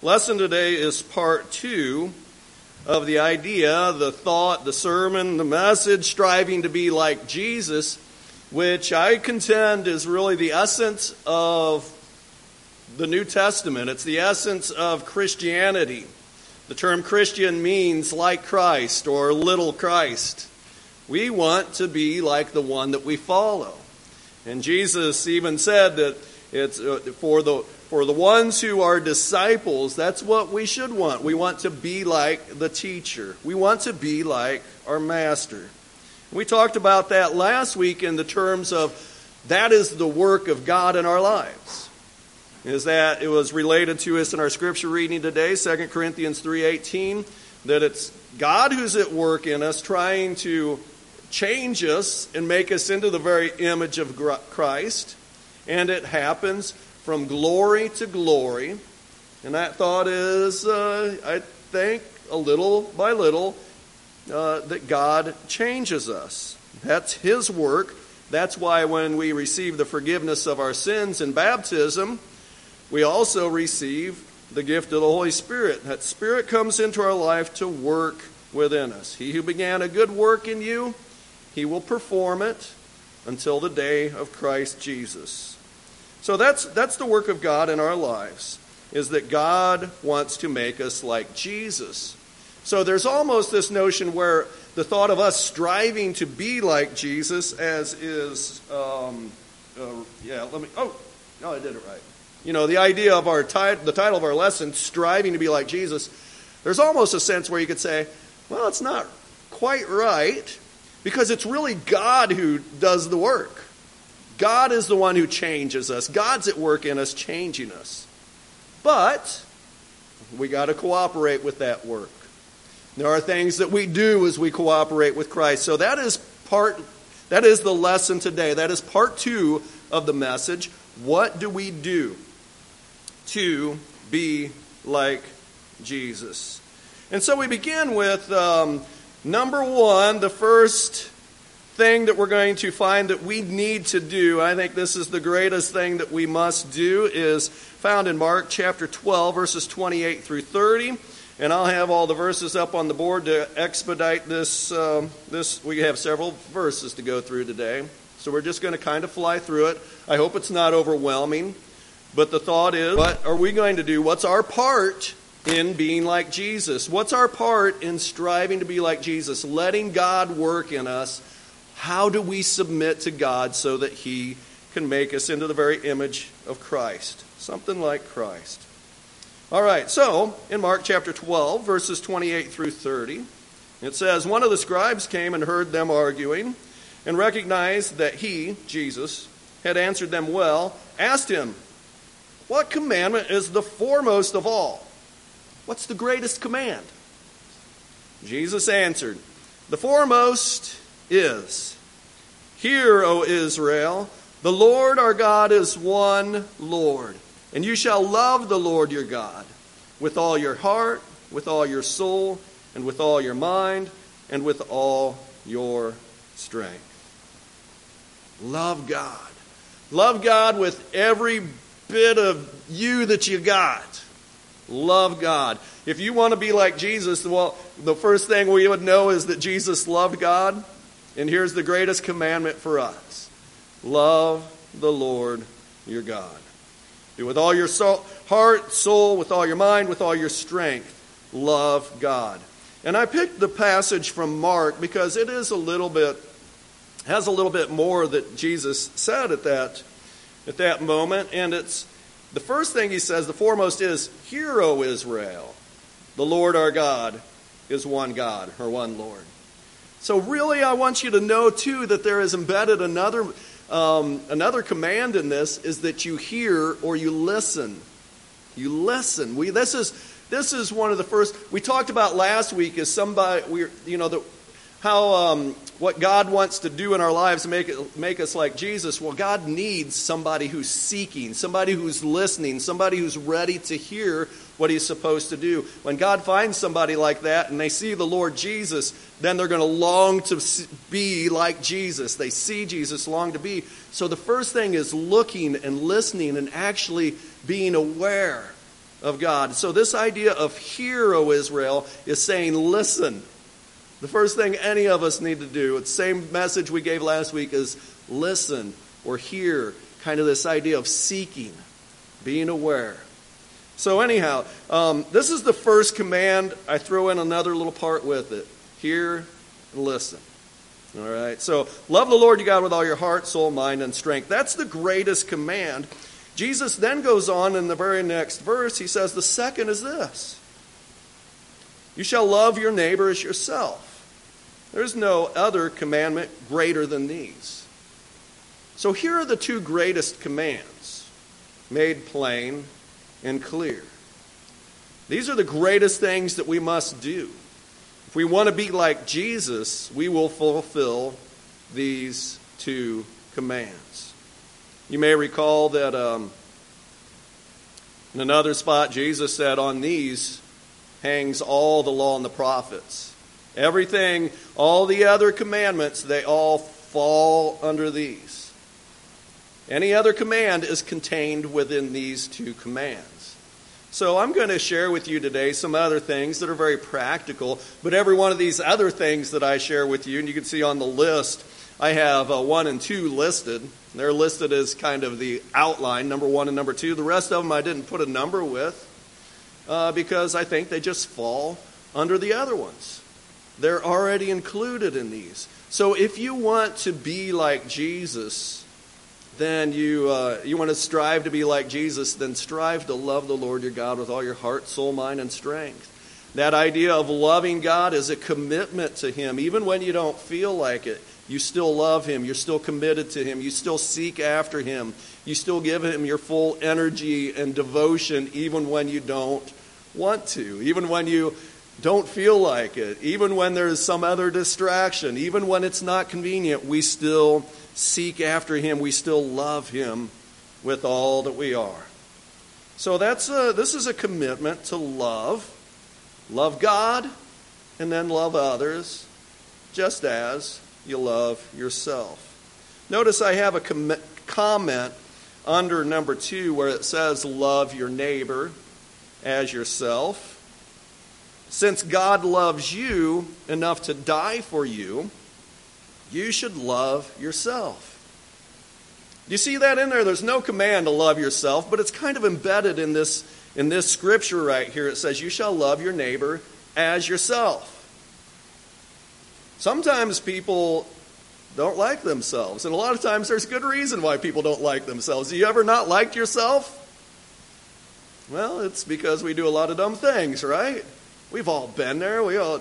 Lesson today is part two of the idea, the thought, the sermon, the message, striving to be like Jesus, which I contend is really the essence of the New Testament. It's the essence of Christianity. The term Christian means like Christ or little Christ. We want to be like the one that we follow. And Jesus even said that it's uh, for the for the ones who are disciples, that's what we should want. We want to be like the teacher. We want to be like our master. We talked about that last week in the terms of that is the work of God in our lives. Is that it was related to us in our scripture reading today, 2 Corinthians 3:18, that it's God who's at work in us trying to change us and make us into the very image of Christ. And it happens from glory to glory. And that thought is, uh, I think, a little by little, uh, that God changes us. That's His work. That's why when we receive the forgiveness of our sins in baptism, we also receive the gift of the Holy Spirit. That Spirit comes into our life to work within us. He who began a good work in you, He will perform it until the day of Christ Jesus. So that's, that's the work of God in our lives, is that God wants to make us like Jesus. So there's almost this notion where the thought of us striving to be like Jesus, as is, um, uh, yeah, let me, oh, no, I did it right. You know, the idea of our title, the title of our lesson, striving to be like Jesus, there's almost a sense where you could say, well, it's not quite right because it's really God who does the work. God is the one who changes us. God's at work in us, changing us. But we got to cooperate with that work. There are things that we do as we cooperate with Christ. So that is part that is the lesson today. That is part 2 of the message. What do we do to be like Jesus? And so we begin with um, number one, the first thing that we're going to find that we need to do, I think this is the greatest thing that we must do, is found in Mark chapter 12, verses 28 through 30. And I'll have all the verses up on the board to expedite this. Um, this we have several verses to go through today, so we're just going to kind of fly through it. I hope it's not overwhelming, but the thought is, what are we going to do? What's our part in being like Jesus? What's our part in striving to be like Jesus? Letting God work in us how do we submit to God so that He can make us into the very image of Christ? Something like Christ. All right, so in Mark chapter 12, verses 28 through 30, it says, One of the scribes came and heard them arguing, and recognized that he, Jesus, had answered them well, asked him, What commandment is the foremost of all? What's the greatest command? Jesus answered, The foremost is. Hear, O Israel, the Lord our God is one Lord, and you shall love the Lord your God with all your heart, with all your soul, and with all your mind, and with all your strength. Love God. Love God with every bit of you that you got. Love God. If you want to be like Jesus, well, the first thing we would know is that Jesus loved God and here's the greatest commandment for us love the Lord your God. With all your soul, heart, soul, with all your mind, with all your strength. Love God. And I picked the passage from Mark because it is a little bit has a little bit more that Jesus said at that at that moment and it's the first thing he says the foremost is hear o Israel the Lord our God is one God or one Lord so, really, I want you to know, too, that there is embedded another, um, another command in this is that you hear or you listen. You listen. We, this, is, this is one of the first, we talked about last week is somebody, we, you know, the, how um, what God wants to do in our lives to make, it, make us like Jesus. Well, God needs somebody who's seeking, somebody who's listening, somebody who's ready to hear what he's supposed to do. When God finds somebody like that and they see the Lord Jesus, then they're going to long to be like Jesus. They see Jesus, long to be. So the first thing is looking and listening and actually being aware of God. So, this idea of hear, O Israel, is saying, listen. The first thing any of us need to do, it's the same message we gave last week, is listen or hear. Kind of this idea of seeking, being aware. So, anyhow, um, this is the first command. I throw in another little part with it hear and listen. All right, so love the Lord your God with all your heart, soul, mind, and strength. That's the greatest command. Jesus then goes on in the very next verse. He says, The second is this You shall love your neighbor as yourself. There's no other commandment greater than these. So here are the two greatest commands made plain and clear. These are the greatest things that we must do. If we want to be like Jesus, we will fulfill these two commands. You may recall that um, in another spot, Jesus said, On these hangs all the law and the prophets. Everything, all the other commandments, they all fall under these. Any other command is contained within these two commands. So I'm going to share with you today some other things that are very practical, but every one of these other things that I share with you, and you can see on the list, I have uh, one and two listed. They're listed as kind of the outline, number one and number two. The rest of them I didn't put a number with uh, because I think they just fall under the other ones. They're already included in these. So if you want to be like Jesus, then you, uh, you want to strive to be like Jesus, then strive to love the Lord your God with all your heart, soul, mind, and strength. That idea of loving God is a commitment to Him. Even when you don't feel like it, you still love Him. You're still committed to Him. You still seek after Him. You still give Him your full energy and devotion, even when you don't want to, even when you don't feel like it, even when there's some other distraction, even when it's not convenient, we still seek after Him, we still love Him with all that we are. So that's a, this is a commitment to love, love God, and then love others, just as you love yourself. Notice I have a com- comment under number two where it says, Love your neighbor as yourself. Since God loves you enough to die for you, you should love yourself. Do you see that in there? There's no command to love yourself, but it's kind of embedded in this, in this scripture right here. It says, You shall love your neighbor as yourself. Sometimes people don't like themselves, and a lot of times there's good reason why people don't like themselves. Do you ever not liked yourself? Well, it's because we do a lot of dumb things, right? We've all been there. We all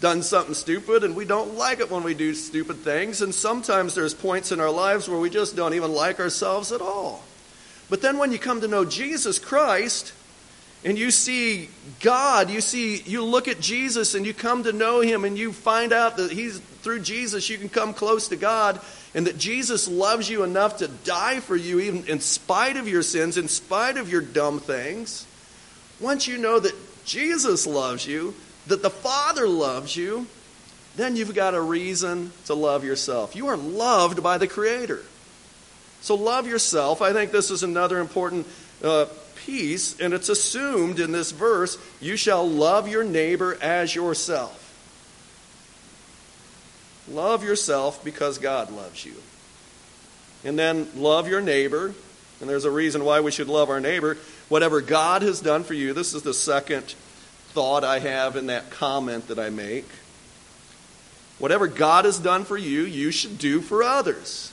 done something stupid and we don't like it when we do stupid things. And sometimes there's points in our lives where we just don't even like ourselves at all. But then when you come to know Jesus Christ and you see God, you see you look at Jesus and you come to know him and you find out that he's through Jesus you can come close to God and that Jesus loves you enough to die for you even in spite of your sins, in spite of your dumb things. Once you know that Jesus loves you, that the Father loves you, then you've got a reason to love yourself. You are loved by the Creator. So love yourself. I think this is another important uh, piece, and it's assumed in this verse you shall love your neighbor as yourself. Love yourself because God loves you. And then love your neighbor, and there's a reason why we should love our neighbor. Whatever God has done for you, this is the second thought I have in that comment that I make. Whatever God has done for you, you should do for others.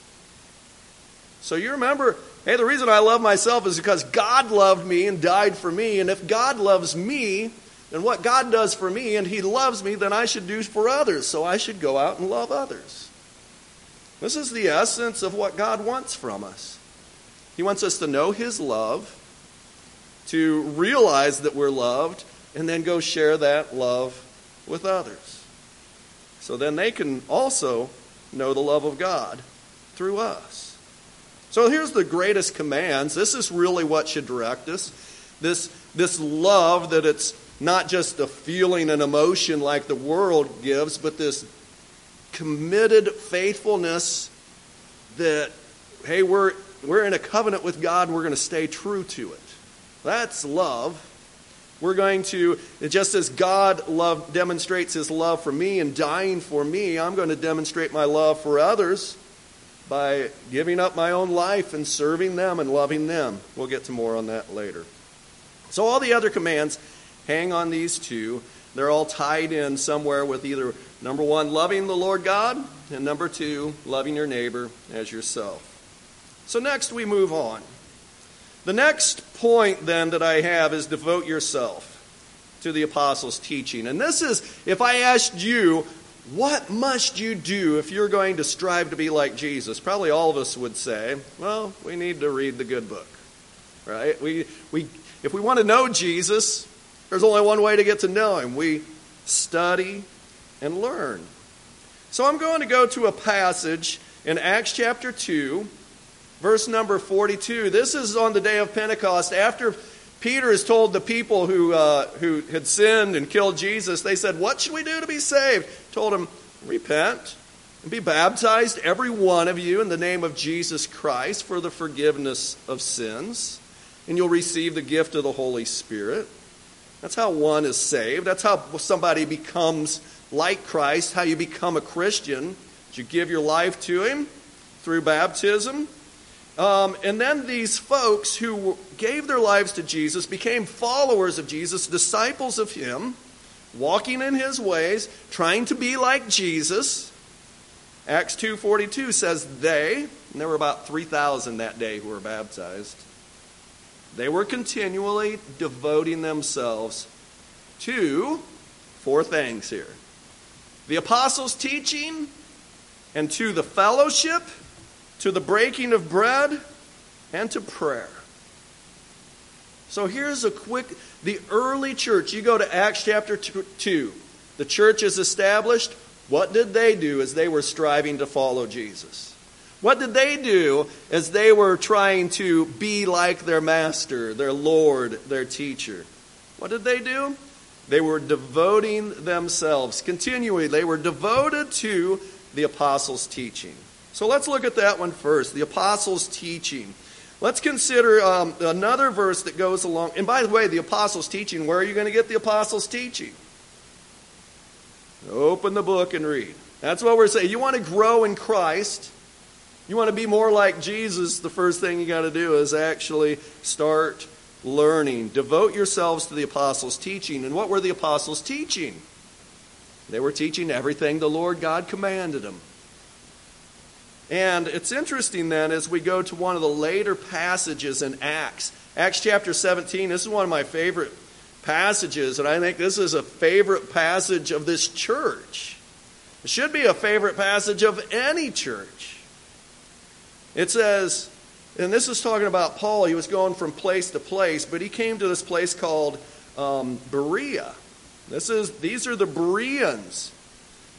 So you remember, hey, the reason I love myself is because God loved me and died for me. And if God loves me, then what God does for me and He loves me, then I should do for others. So I should go out and love others. This is the essence of what God wants from us. He wants us to know His love, to realize that we're loved, and then go share that love with others. So then they can also know the love of God through us. So here's the greatest commands. This is really what should direct us. This, this love that it's not just a feeling and emotion like the world gives, but this committed faithfulness that, hey, we're, we're in a covenant with God and we're going to stay true to it. That's love. We're going to, just as God love, demonstrates his love for me and dying for me, I'm going to demonstrate my love for others by giving up my own life and serving them and loving them. We'll get to more on that later. So, all the other commands hang on these two. They're all tied in somewhere with either number one, loving the Lord God, and number two, loving your neighbor as yourself. So, next we move on. The next point, then, that I have is devote yourself to the apostles' teaching. And this is, if I asked you, what must you do if you're going to strive to be like Jesus? Probably all of us would say, well, we need to read the good book. Right? We, we, if we want to know Jesus, there's only one way to get to know him. We study and learn. So I'm going to go to a passage in Acts chapter 2 Verse number 42. This is on the day of Pentecost. After Peter has told the people who, uh, who had sinned and killed Jesus, they said, What should we do to be saved? Told them, Repent and be baptized, every one of you, in the name of Jesus Christ for the forgiveness of sins, and you'll receive the gift of the Holy Spirit. That's how one is saved. That's how somebody becomes like Christ, how you become a Christian. You give your life to Him through baptism. Um, and then these folks who gave their lives to Jesus became followers of Jesus, disciples of Him, walking in His ways, trying to be like Jesus. Acts 2.42 says they, and there were about 3,000 that day who were baptized, they were continually devoting themselves to four things here. The apostles' teaching and to the fellowship – to the breaking of bread, and to prayer. So here's a quick the early church. You go to Acts chapter 2. The church is established. What did they do as they were striving to follow Jesus? What did they do as they were trying to be like their master, their Lord, their teacher? What did they do? They were devoting themselves continually. They were devoted to the apostles' teaching. So let's look at that one first the apostles' teaching. Let's consider um, another verse that goes along. And by the way, the apostles' teaching, where are you going to get the apostles' teaching? Open the book and read. That's what we're saying. You want to grow in Christ, you want to be more like Jesus, the first thing you got to do is actually start learning. Devote yourselves to the apostles' teaching. And what were the apostles teaching? They were teaching everything the Lord God commanded them. And it's interesting then as we go to one of the later passages in Acts, Acts chapter 17, this is one of my favorite passages, and I think this is a favorite passage of this church. It should be a favorite passage of any church. It says, and this is talking about Paul, he was going from place to place, but he came to this place called um, Berea. This is, these are the Bereans.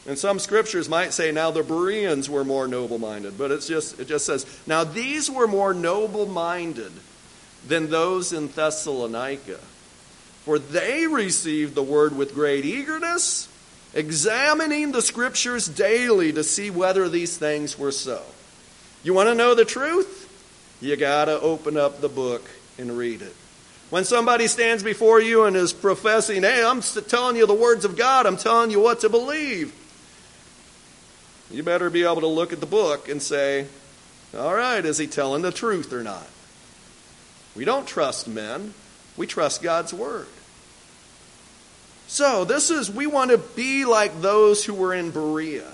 And some scriptures might say, now the Bereans were more noble minded, but it's just, it just says, now these were more noble minded than those in Thessalonica. For they received the word with great eagerness, examining the scriptures daily to see whether these things were so. You want to know the truth? You got to open up the book and read it. When somebody stands before you and is professing, hey, I'm telling you the words of God, I'm telling you what to believe you better be able to look at the book and say, all right, is he telling the truth or not? We don't trust men, we trust God's word. So, this is, we want to be like those who were in Berea.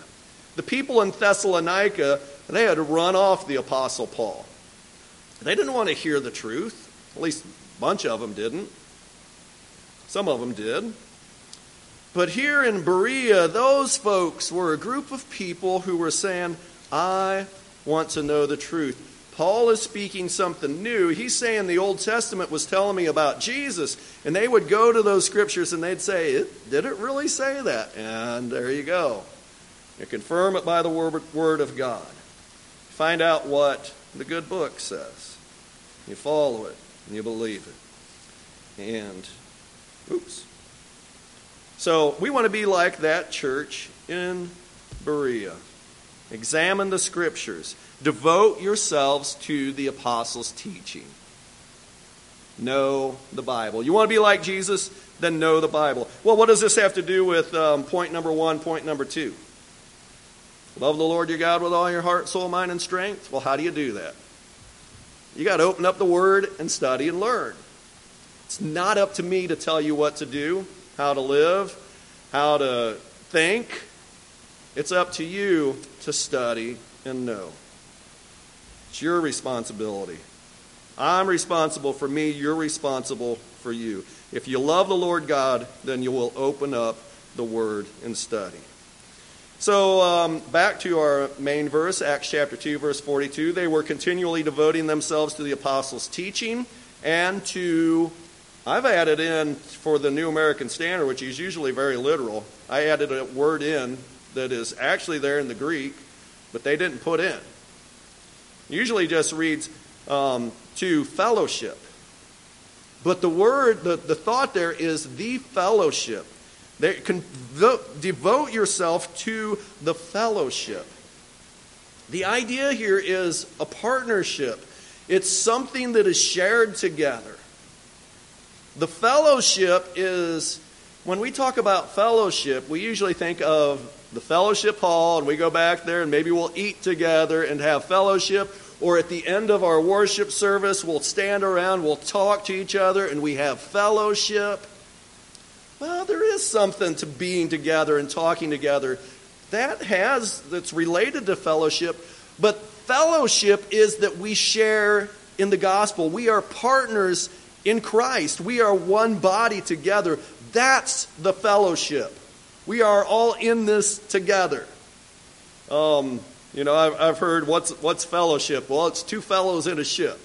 The people in Thessalonica, they had to run off the Apostle Paul. They didn't want to hear the truth. At least a bunch of them didn't. Some of them did. But here in Berea, those folks were a group of people who were saying, I want to know the truth. Paul is speaking something new. He's saying the Old Testament was telling me about Jesus. And they would go to those scriptures and they'd say, it, Did it really say that? And there you go. You confirm it by the Word of God. Find out what the good book says. You follow it and you believe it. And, oops. So we want to be like that church in Berea. Examine the scriptures. Devote yourselves to the apostles' teaching. know the Bible. You want to be like Jesus? Then know the Bible. Well, what does this have to do with um, point number one, point number two? Love the Lord your God with all your heart, soul, mind, and strength. Well, how do you do that? You got to open up the Word and study and learn. It's not up to me to tell you what to do, how to live, how to think. It's up to you to study and know. It's your responsibility. I'm responsible for me, you're responsible for you. If you love the Lord God, then you will open up the Word and study. So, um, back to our main verse, Acts chapter 2, verse 42. They were continually devoting themselves to the apostles' teaching and to, I've added in for the New American Standard, which is usually very literal, I added a word in that is actually there in the Greek, but they didn't put in. Usually just reads um, to fellowship. But the word, the, the thought there is the fellowship. They can devote yourself to the fellowship. The idea here is a partnership. It's something that is shared together. The fellowship is, when we talk about fellowship, we usually think of the fellowship hall and we go back there and maybe we'll eat together and have fellowship. Or at the end of our worship service, we'll stand around, we'll talk to each other, and we have fellowship. Well, there is something to being together and talking together. That has, that's related to fellowship, but fellowship is that we share in the gospel. We are partners in Christ. We are one body together. That's the fellowship. We are all in this together. Um, you know, I've, I've heard what's what's fellowship? Well, it's two fellows in a ship.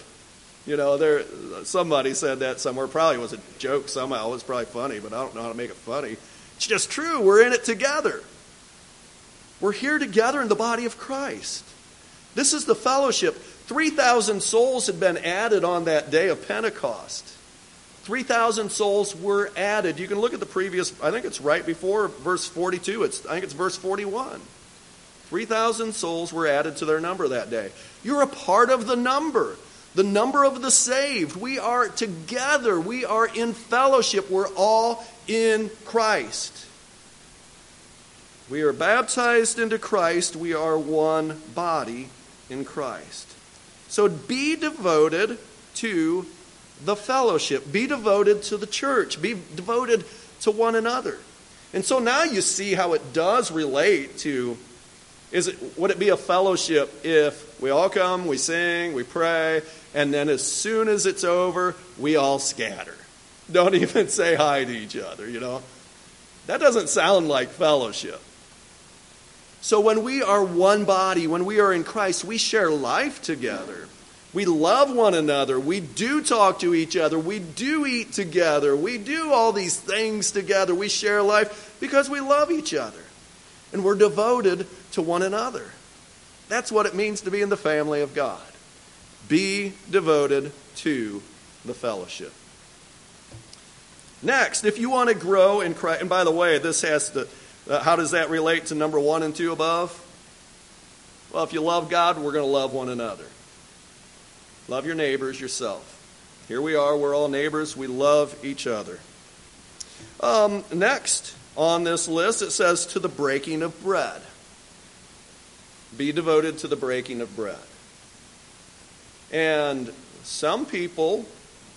You know, there somebody said that somewhere. Probably was a joke somehow. It was probably funny, but I don't know how to make it funny. It's just true. We're in it together. We're here together in the body of Christ. This is the fellowship. 3,000 souls had been added on that day of Pentecost. 3,000 souls were added. You can look at the previous, I think it's right before verse 42. It's, I think it's verse 41. 3,000 souls were added to their number that day. You're a part of the number the number of the saved. We are together. We are in fellowship. We're all in Christ. We are baptized into Christ. We are one body in Christ. So be devoted to the fellowship. Be devoted to the church. Be devoted to one another. And so now you see how it does relate to is it would it be a fellowship if we all come, we sing, we pray, and then as soon as it's over, we all scatter. Don't even say hi to each other, you know? That doesn't sound like fellowship. So when we are one body, when we are in Christ, we share life together. We love one another. We do talk to each other. We do eat together. We do all these things together. We share life because we love each other. And we're devoted to one another. That's what it means to be in the family of God. Be devoted to the fellowship. Next, if you want to grow in Christ, and by the way, this has to, uh, how does that relate to number one and two above? Well, if you love God, we're going to love one another. Love your neighbors yourself. Here we are, we're all neighbors, we love each other. Um, next on this list, it says to the breaking of bread. Be devoted to the breaking of bread. And some people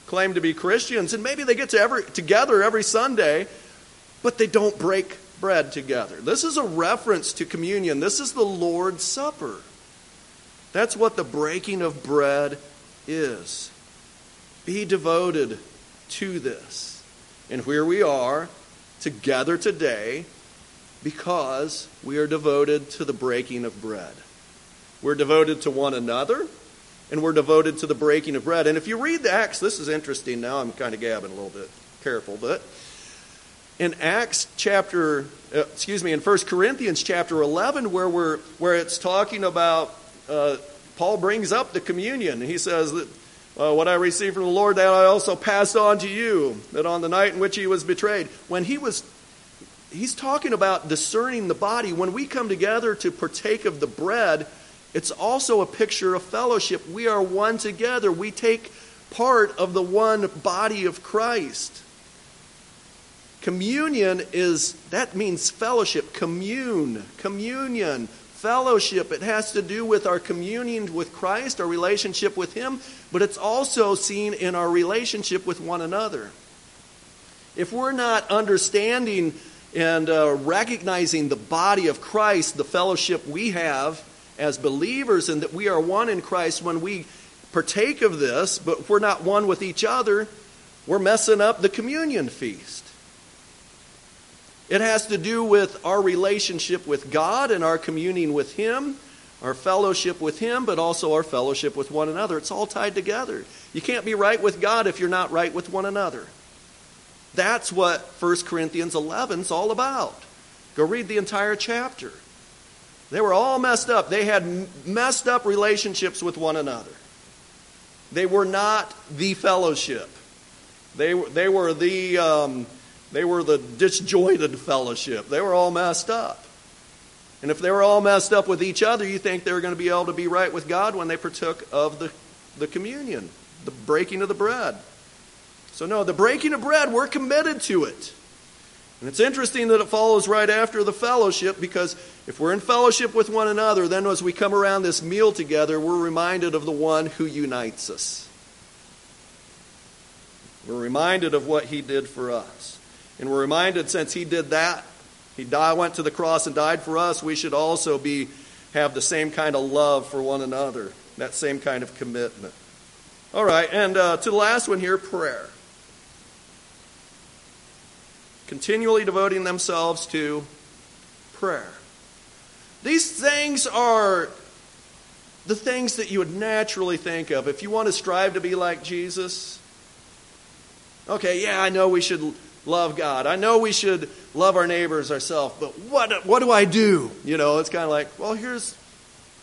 claim to be Christians, and maybe they get to every, together every Sunday, but they don't break bread together. This is a reference to communion. This is the Lord's Supper. That's what the breaking of bread is. Be devoted to this. And here we are together today because we are devoted to the breaking of bread. We're devoted to one another and we're devoted to the breaking of bread. And if you read the Acts, this is interesting. Now I'm kind of gabbing a little bit. Careful, but in Acts chapter, uh, excuse me, in 1 Corinthians chapter 11, where we're where it's talking about, uh, Paul brings up the communion. He says that uh, what I received from the Lord, that I also passed on to you. That on the night in which he was betrayed, when he was, he's talking about discerning the body. When we come together to partake of the bread it's also a picture of fellowship. We are one together. We take part of the one body of Christ. Communion is, that means fellowship. Commune, communion, fellowship. It has to do with our communion with Christ, our relationship with Him, but it's also seen in our relationship with one another. If we're not understanding and uh, recognizing the body of Christ, the fellowship we have as believers, and that we are one in Christ when we partake of this, but we're not one with each other, we're messing up the communion feast. It has to do with our relationship with God and our communing with Him, our fellowship with Him, but also our fellowship with one another. It's all tied together. You can't be right with God if you're not right with one another. That's what 1 Corinthians 11 is all about. Go read the entire chapter. They were all messed up. They had messed up relationships with one another. They were not the fellowship. They, they were the um, they were the disjointed fellowship. They were all messed up. And if they were all messed up with each other, you think they were going to be able to be right with God when they partook of the, the communion, the breaking of the bread. So, no, the breaking of bread, we're committed to it. And it's interesting that it follows right after the fellowship because if we're in fellowship with one another, then as we come around this meal together, we're reminded of the one who unites us. We're reminded of what he did for us. And we're reminded since he did that, he died, went to the cross and died for us, we should also be have the same kind of love for one another, that same kind of commitment. All right, and uh, to the last one here, prayer. Continually devoting themselves to prayer. These things are the things that you would naturally think of. If you want to strive to be like Jesus, okay, yeah, I know we should love God. I know we should love our neighbors ourselves, but what, what do I do? You know, it's kind of like, well, here's,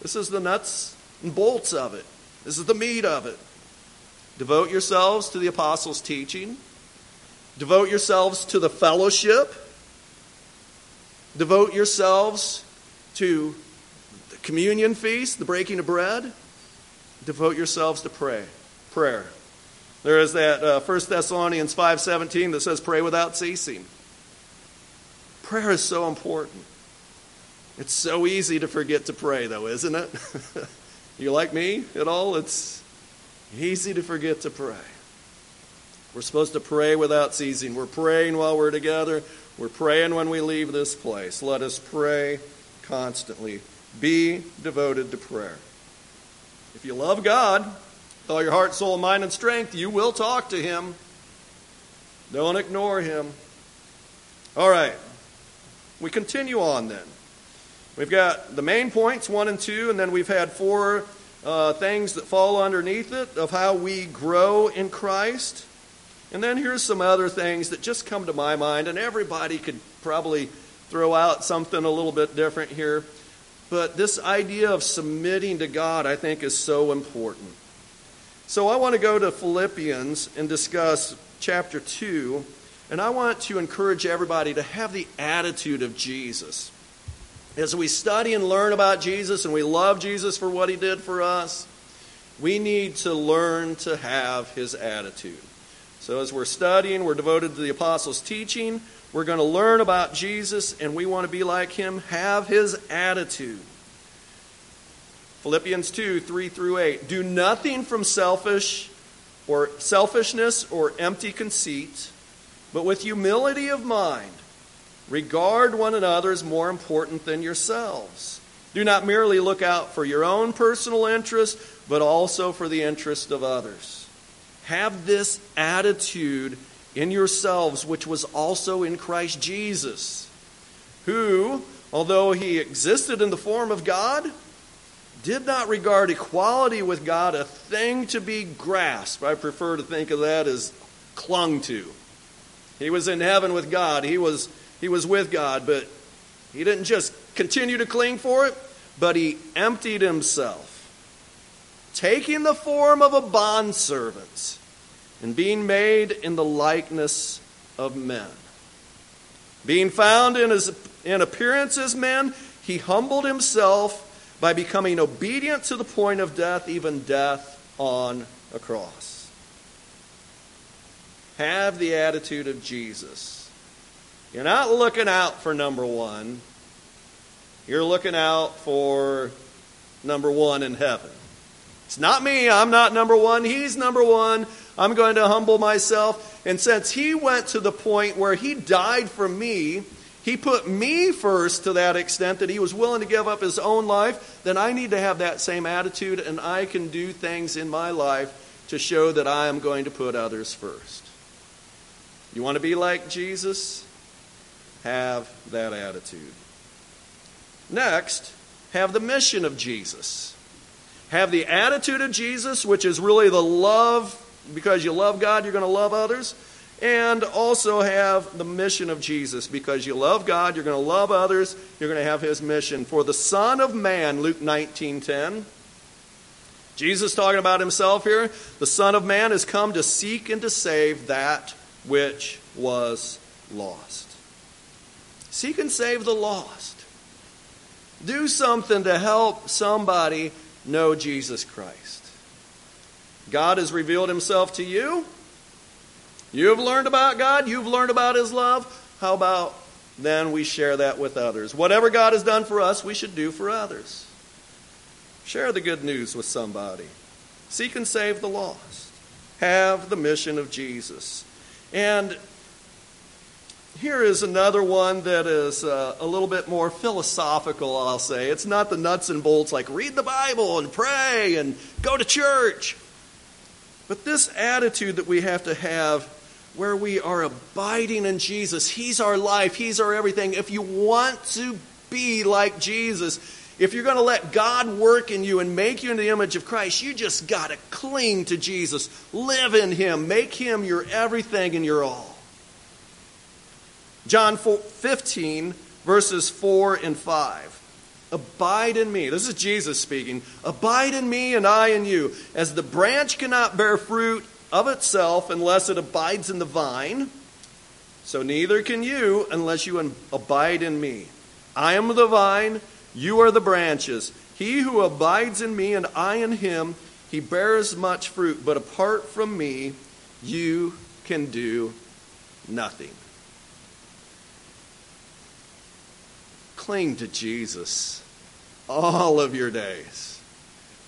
this is the nuts and bolts of it. This is the meat of it. Devote yourselves to the apostles' teaching. Devote yourselves to the fellowship. Devote yourselves to the communion feast, the breaking of bread. Devote yourselves to pray, prayer. There is that uh, 1 Thessalonians 5.17 that says, pray without ceasing. Prayer is so important. It's so easy to forget to pray, though, isn't it? you like me at all? It's easy to forget to pray. We're supposed to pray without ceasing. We're praying while we're together. We're praying when we leave this place. Let us pray constantly. Be devoted to prayer. If you love God, with all your heart, soul, mind, and strength, you will talk to him. Don't ignore him. All right. We continue on then. We've got the main points, one and two, and then we've had four uh, things that fall underneath it of how we grow in Christ. And then here's some other things that just come to my mind, and everybody could probably throw out something a little bit different here. But this idea of submitting to God, I think, is so important. So I want to go to Philippians and discuss chapter 2, and I want to encourage everybody to have the attitude of Jesus. As we study and learn about Jesus and we love Jesus for what he did for us, we need to learn to have his attitude. So as we're studying, we're devoted to the apostles' teaching, we're going to learn about Jesus, and we want to be like him, have his attitude. Philippians 2 3 through 8. Do nothing from selfish or selfishness or empty conceit, but with humility of mind, regard one another as more important than yourselves. Do not merely look out for your own personal interest, but also for the interest of others. Have this attitude in yourselves, which was also in Christ Jesus, who, although he existed in the form of God, did not regard equality with God a thing to be grasped. I prefer to think of that as clung to. He was in heaven with God. He was, he was with God, but he didn't just continue to cling for it, but he emptied himself, taking the form of a bondservant and being made in the likeness of men. Being found in, his, in appearance as men, he humbled himself by becoming obedient to the point of death, even death on a cross. have the attitude of Jesus. You're not looking out for number one, you're looking out for number one in heaven. It's not me, I'm not number one, he's number one. I'm going to humble myself. And since he went to the point where he died for me, he put me first to that extent that he was willing to give up his own life, then I need to have that same attitude and I can do things in my life to show that I am going to put others first. You want to be like Jesus? Have that attitude. Next, have the mission of Jesus. Have the attitude of Jesus, which is really the love, because you love God, you're going to love others and also have the mission of Jesus because you love God, you're going to love others, you're going to have his mission. For the Son of Man, Luke 19:10, Jesus talking about himself here, the Son of Man has come to seek and to save that which was lost. Seek and save the lost. Do something to help somebody know Jesus Christ. God has revealed himself to you. You've learned about God, you've learned about His love. How about then we share that with others? Whatever God has done for us, we should do for others. Share the good news with somebody. Seek and save the lost. Have the mission of Jesus. And here is another one that is uh, a little bit more philosophical, I'll say. It's not the nuts and bolts like read the Bible and pray and go to church. But this attitude that we have to have where we are abiding in Jesus. He's our life, He's our everything. If you want to be like Jesus, if you're going to let God work in you and make you in the image of Christ, you just got to cling to Jesus. Live in Him. Make Him your everything and your all. John 15, verses 4 and 5. Abide in me. This is Jesus speaking. Abide in me and I in you. As the branch cannot bear fruit of itself unless it abides in the vine. So neither can you unless you abide in me. I am the vine, you are the branches. He who abides in me and I in him, he bears much fruit. But apart from me, you can do nothing. Cling to Jesus all of your days.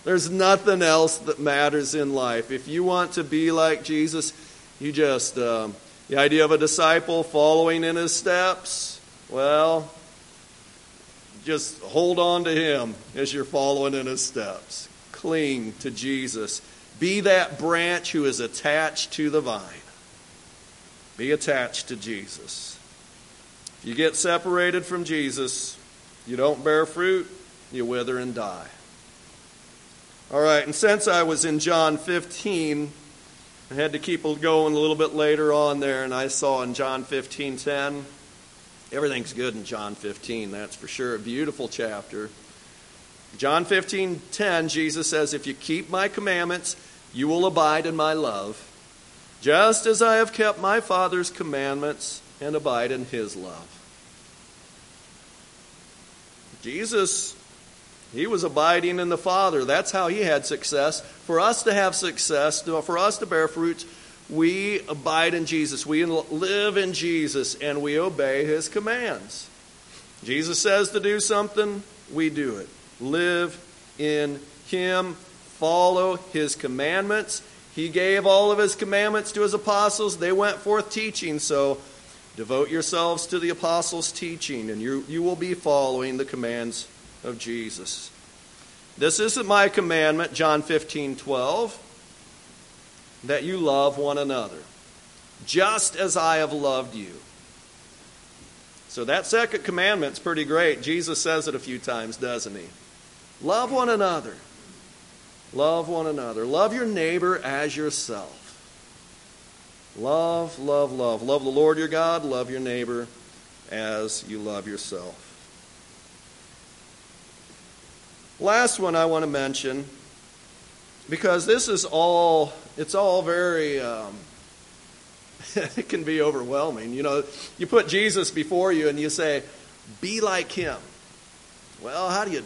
There's nothing else that matters in life. If you want to be like Jesus, you just, um, the idea of a disciple following in his steps, well, just hold on to him as you're following in his steps. Cling to Jesus. Be that branch who is attached to the vine. Be attached to Jesus. If you get separated from Jesus, you don't bear fruit, you wither and die. All right, and since I was in John 15, I had to keep going a little bit later on there, and I saw in John 15 10. Everything's good in John 15, that's for sure. A beautiful chapter. John 15 10, Jesus says, If you keep my commandments, you will abide in my love, just as I have kept my Father's commandments and abide in his love. Jesus he was abiding in the Father. That's how he had success. For us to have success, for us to bear fruit, we abide in Jesus. We live in Jesus and we obey his commands. Jesus says to do something, we do it. Live in him, follow his commandments. He gave all of his commandments to his apostles. They went forth teaching, so devote yourselves to the apostles' teaching, and you, you will be following the commands of Jesus. This isn't my commandment, John 15, 12, that you love one another, just as I have loved you. So that second commandment's pretty great. Jesus says it a few times, doesn't he? Love one another. Love one another. Love your neighbor as yourself. Love, love, love. Love the Lord your God. Love your neighbor as you love yourself. Last one I want to mention, because this is all, it's all very, um, it can be overwhelming. You know, you put Jesus before you and you say, be like him. Well, how do you,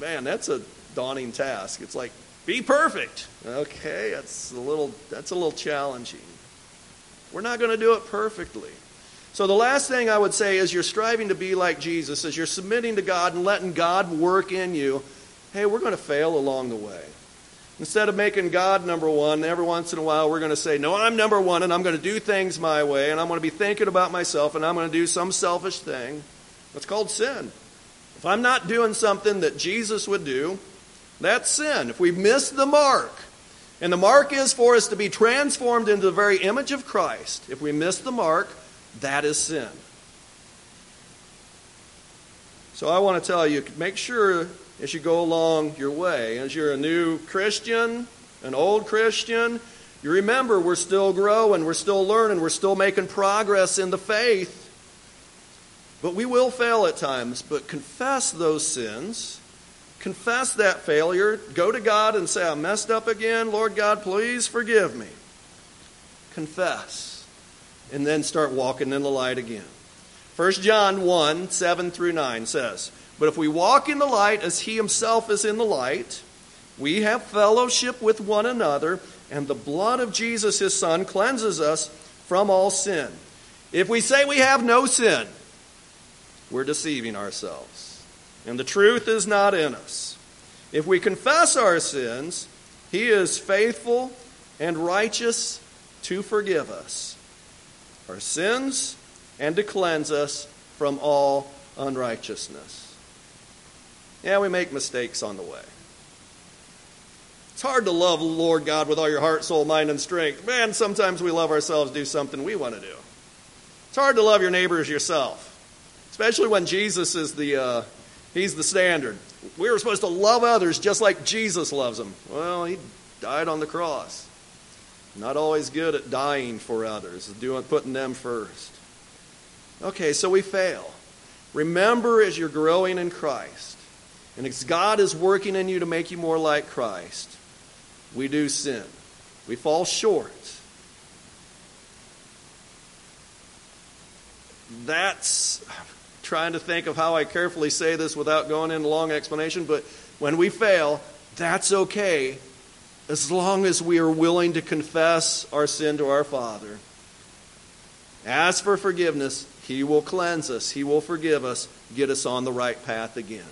man, that's a daunting task. It's like, be perfect. Okay, that's a little, that's a little challenging. We're not going to do it perfectly. So, the last thing I would say is you're striving to be like Jesus, as you're submitting to God and letting God work in you. Hey, we're going to fail along the way. Instead of making God number one, every once in a while we're going to say, No, I'm number one, and I'm going to do things my way, and I'm going to be thinking about myself, and I'm going to do some selfish thing. That's called sin. If I'm not doing something that Jesus would do, that's sin. If we miss the mark, and the mark is for us to be transformed into the very image of Christ, if we miss the mark, that is sin. So I want to tell you make sure as you go along your way, as you're a new Christian, an old Christian, you remember we're still growing, we're still learning, we're still making progress in the faith. But we will fail at times, but confess those sins. Confess that failure. Go to God and say, I messed up again. Lord God, please forgive me. Confess and then start walking in the light again. 1 John 1 7 through 9 says, But if we walk in the light as he himself is in the light, we have fellowship with one another, and the blood of Jesus his Son cleanses us from all sin. If we say we have no sin, we're deceiving ourselves, and the truth is not in us. If we confess our sins, he is faithful and righteous to forgive us our sins and to cleanse us from all unrighteousness. Yeah, we make mistakes on the way. It's hard to love Lord God with all your heart, soul, mind, and strength. Man, sometimes we love ourselves, do something we want to do. It's hard to love your neighbors yourself, especially when Jesus is the, uh, he's the standard. We were supposed to love others just like Jesus loves them. Well, he died on the cross. Not always good at dying for others, doing putting them first. Okay, so we fail. Remember as you're growing in Christ, and as God is working in you to make you more like Christ, we do sin. We fall short. That's trying to think of how I carefully say this without going into long explanation, but when we fail, that's okay as long as we are willing to confess our sin to our Father. Ask for forgiveness. He will cleanse us, He will forgive us, get us on the right path again.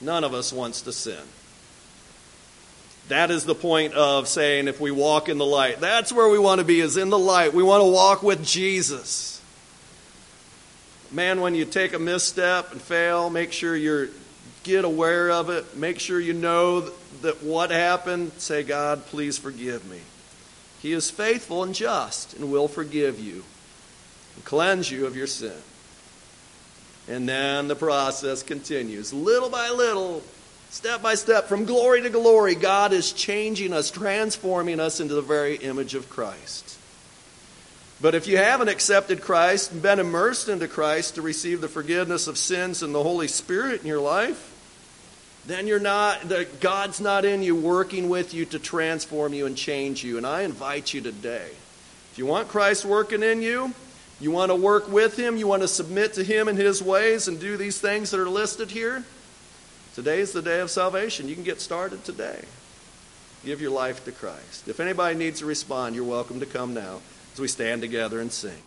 None of us wants to sin. That is the point of saying if we walk in the light. That's where we want to be, is in the light. We want to walk with Jesus. Man, when you take a misstep and fail, make sure you're get aware of it. Make sure you know that what happened. Say, God, please forgive me. He is faithful and just and will forgive you and cleanse you of your sin. And then the process continues. Little by little, step by step, from glory to glory, God is changing us, transforming us into the very image of Christ. But if you haven't accepted Christ and been immersed into Christ to receive the forgiveness of sins and the Holy Spirit in your life, then you're not, God's not in you working with you to transform you and change you. And I invite you today. If you want Christ working in you, you want to work with Him, you want to submit to Him and His ways and do these things that are listed here, today is the day of salvation. You can get started today. Give your life to Christ. If anybody needs to respond, you're welcome to come now as we stand together and sing.